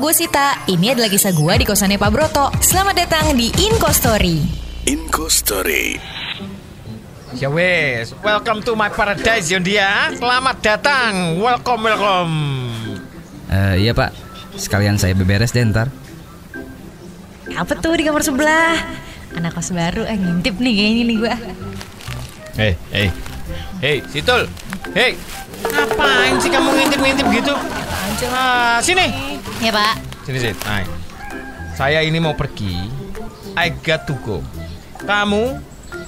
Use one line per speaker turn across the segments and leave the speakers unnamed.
gue Sita. Ini adalah kisah gue di kosannya Pak Broto. Selamat datang di Inko Story.
Inco Story.
Ya wes, welcome to my paradise Yondia. Selamat datang, welcome welcome.
Eh, iya pak, sekalian saya beberes deh ntar
Apa tuh di kamar sebelah? Anak kos baru, eh ngintip nih kayaknya nih gue.
Hei, hei, hei, Situl, hei, ngapain sih kamu ngintip-ngintip gitu? Ah, sini,
Ya pak.
sini sini. Nah, saya ini mau pergi. I got to go. Kamu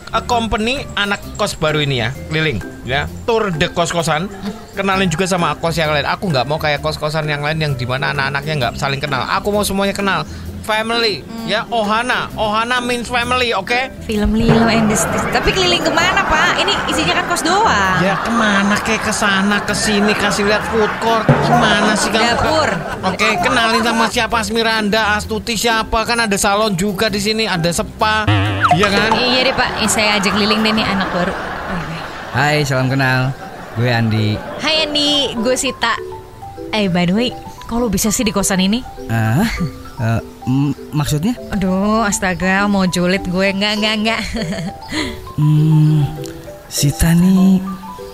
accompany anak kos baru ini ya, keliling ya, tour de kos-kosan. Kenalin juga sama kos yang lain. Aku nggak mau kayak kos-kosan yang lain yang di mana anak-anaknya nggak saling kenal. Aku mau semuanya kenal. Family, ya Ohana, Ohana means family, oke?
Film Lilo and the Stitch. Tapi keliling ke mana pak? Ini isinya kan kos doang.
Ya ke mana kayak ke sana ke sini kasih lihat food court gimana sih kamu?
Dapur.
Oke, kenalin sama siapa Asmiranda, Astuti siapa kan ada salon juga di sini, ada spa, iya kan?
Iya deh pak, Eh, saya ajak keliling deh nih anak baru.
Hai, salam kenal Gue Andi
Hai Andi, gue Sita. Eh by the way, lu bisa sih di kosan ini?
Ah, eh, m- maksudnya?
Aduh, astaga, mau julid gue enggak enggak enggak.
Hmm, Sita nih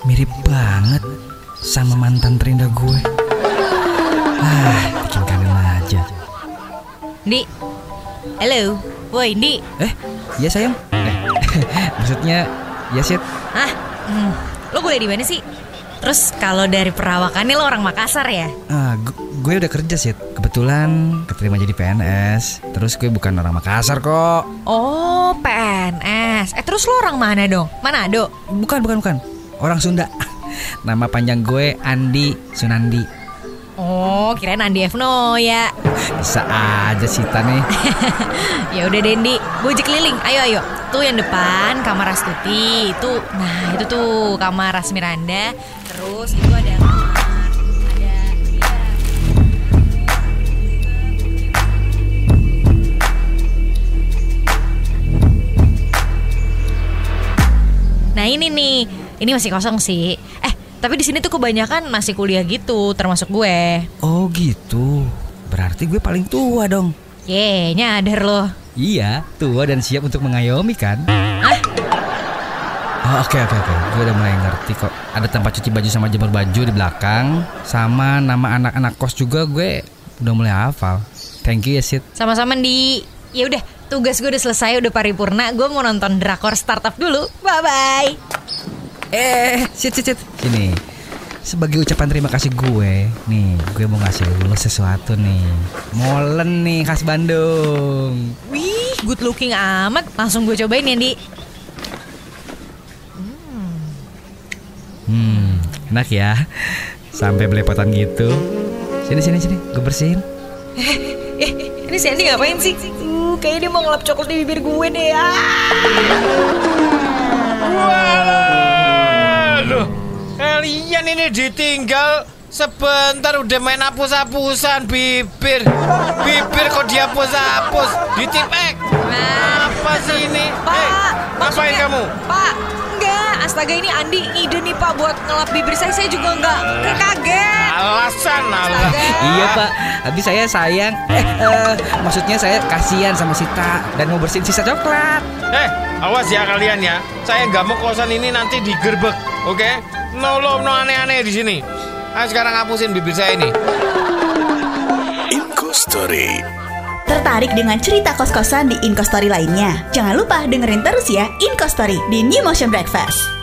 mirip banget sama mantan terindah gue Ah, bikin kangen aja
Di, halo, woi Di.
Eh, iya sayang eh, Maksudnya, ya Sit
Ah, hmm, lo kuliah di mana sih? Terus kalau dari perawakannya lo orang Makassar ya?
Ah, gu- gue udah kerja Sit Kebetulan keterima jadi PNS Terus gue bukan orang Makassar kok
Oh, PNS. Eh terus lo orang mana dong? Manado?
Bukan, bukan, bukan Orang Sunda Nama panjang gue Andi Sunandi
Oh, kirain Andi Evno ya.
Bisa aja Sita nih
ya udah Dendi, ajak keliling. Ayo ayo. Tuh yang depan kamar Astuti. Itu, nah itu tuh kamar Asmiranda. Terus itu ada. Nah ini nih, ini masih kosong sih. Eh, tapi di sini tuh kebanyakan masih kuliah gitu, termasuk gue.
Oh gitu Berarti gue paling tua dong
Ye, nyadar loh.
Iya, tua dan siap untuk mengayomi kan? Oh, oke oke oke, gue udah mulai ngerti kok. Ada tempat cuci baju sama jemur baju di belakang, sama nama anak-anak kos juga gue udah mulai hafal. Thank you ya Sid.
Sama-sama di Ya udah, tugas gue udah selesai, udah paripurna. Gue mau nonton drakor startup dulu. Bye bye.
Eh, Sid Sid Sid. Sini. Sebagai ucapan terima kasih gue, nih gue mau ngasih lo sesuatu nih. Molen nih khas Bandung.
Wih, good looking amat. Langsung gue cobain ya, Di.
Hmm, enak ya. Sampai belepotan gitu. Sini sini sini, gue bersihin.
Eh, ini si Andi ngapain sih? Uh, kayaknya dia mau ngelap coklat di bibir gue deh. Ah.
Waduh, kalian ini ditinggal sebentar udah main hapus-hapusan bibir. Bibir kok dihapus-hapus, ditipek. Apa sih ini?
Pak,
Eh, ngapain kamu?
Pak, enggak. Astaga ini Andi ide nih Pak buat ngelap bibir saya. Saya juga enggak kaget.
Alasan Allah.
Iya pak, habis saya sayang Eh, eh, maksudnya saya kasihan sama Sita Dan mau bersihin sisa coklat
Eh, awas ya kalian ya. Saya nggak mau kosan ini nanti digerbek, oke? No lo no aneh-aneh di sini. Ayo sekarang hapusin bibir saya ini.
Inco Story.
Tertarik dengan cerita kos-kosan di Inko Story lainnya? Jangan lupa dengerin terus ya Inko Story di New Motion Breakfast.